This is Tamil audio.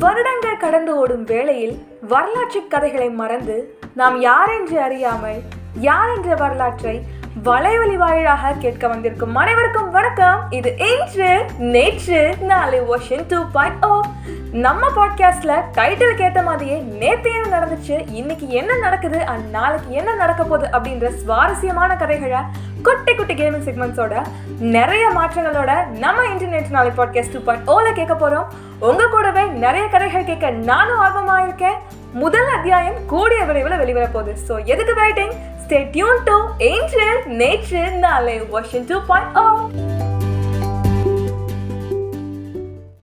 வருடங்கள் கடந்து ஓடும் வேளையில் வரலாற்று கதைகளை மறந்து நாம் யார் என்று அறியாமல் யார் என்ற வரலாற்றை வலைவலி வாயிலாக கேட்க வந்திருக்கும் அனைவருக்கும் வணக்கம். இது இன்று நேற்று நாளை வருஷன் டூ பாயிண்ட் ஓ நம்ம பாட்காஸ்ட்ல டைட்டிலுக்கு ஏற்ற மாதிரியே நேத்து என்ன நடந்துச்சு இன்னைக்கு என்ன நடக்குது அண்ட் நாளைக்கு என்ன நடக்க போகுது அப்படின்ற சுவாரஸ்யமான கதைகளை குட்டி குட்டி கேமிங் செக்மெண்ட்ஸோட நிறைய மாற்றங்களோட நம்ம இன்டர்நெட் நாளை பாட்காஸ்ட் டூ பாயிண்ட் ஓல கேட்க போறோம். உங்க கூடவே நிறைய கதைகள் கேட்க நானும் ஆர்வமாக இருக்கேன். முதல் அத்தியாயம் கூடிய விரைவில் வெளிவர போகுது. ஸோ எதுக்கு waiting stay tune to Angel நேற்று நாளை வாஷிங் டூ பாயிண்ட் ஓ